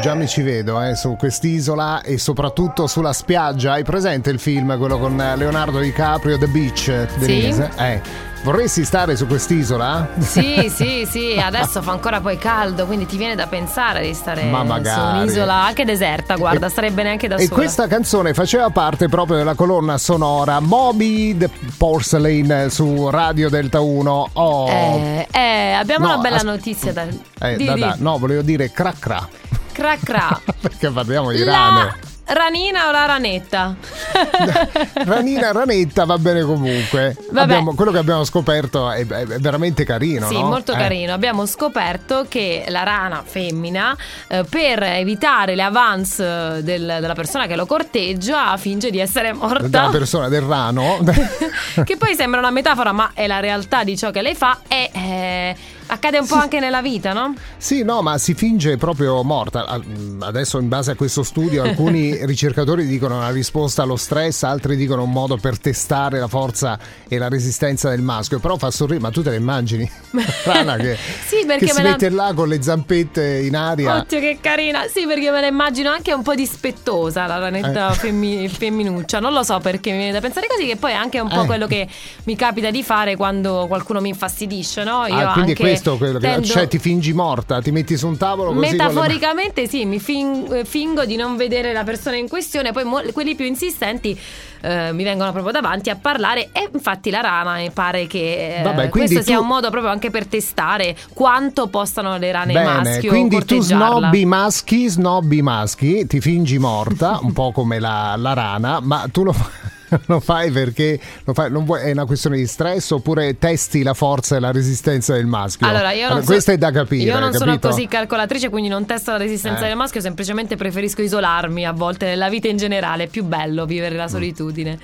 Già mi ci vedo eh, su quest'isola e soprattutto sulla spiaggia. Hai presente il film, quello con Leonardo DiCaprio, The Beach? Denise? Sì. Eh. Vorresti stare su quest'isola? Sì, sì, sì, adesso fa ancora poi caldo, quindi ti viene da pensare di stare Ma su un'isola anche deserta, guarda, starebbe neanche da E sola. questa canzone faceva parte proprio della colonna sonora Moby the Porcelain su Radio Delta 1. Oh. Eh, eh, abbiamo No, una bella as- notizia da Eh, di, da- di. da- no, volevo dire cra cra. Cra cra. Perché parliamo di La rane. ranina o la ranetta? Ranina, ranetta va bene comunque. Abbiamo- quello che abbiamo scoperto è, è veramente carino. Sì, no? molto Eh. carino. Abbiamo scoperto che la rana femmina, eh, per evitare le avance eh, del- della persona che lo corteggia, finge di essere morta. Della persona del rano. che poi sembra una metafora, ma è la realtà di ciò che lei fa e eh, accade un po' anche nella vita, no? Sì, no, ma si finge proprio morta. Mm, Adesso, in base a questo studio, alcuni ricercatori dicono una risposta allo stress, altri dicono un modo per testare la forza e la resistenza del maschio. Però fa sorridere, ma tu te la immagini? Rana che, Sì, perché che si la- mette là con le zampette in aria. Oddio, che carina! Sì, perché me la immagino anche un po' dispettosa la ranetta Eh. femmi- femminuccia. Non lo so perché mi viene da pensare così, che poi è anche un po' Eh. quello che mi capita di fare quando qualcuno mi infastidisce, no? Io Ah, anche questo quello che tendo- cioè ti fingi morta, ti metti su un tavolo così con le Metaforicamente sì, mi fin- fingo di non vedere la persona in questione, poi mo- quelli più insistenti eh, mi vengono proprio davanti a parlare e infatti la rana mi pare che eh, Vabbè, questo sia tu- un modo proprio anche per testare quanto possano le rane Bene, maschio quindi tu snobbi maschi, snobbi maschi, ti fingi morta, un po' come la, la rana, ma tu lo, fa- lo fai perché lo fai- non vuoi- è una questione di stress oppure testi la forza e la resistenza del maschio? Allora, io non so- questo è da capire. Io non sono così calcolatrice, quindi non testo la resistenza Eh. del maschio, semplicemente preferisco isolarmi a volte nella vita in generale. È più bello vivere la solitudine.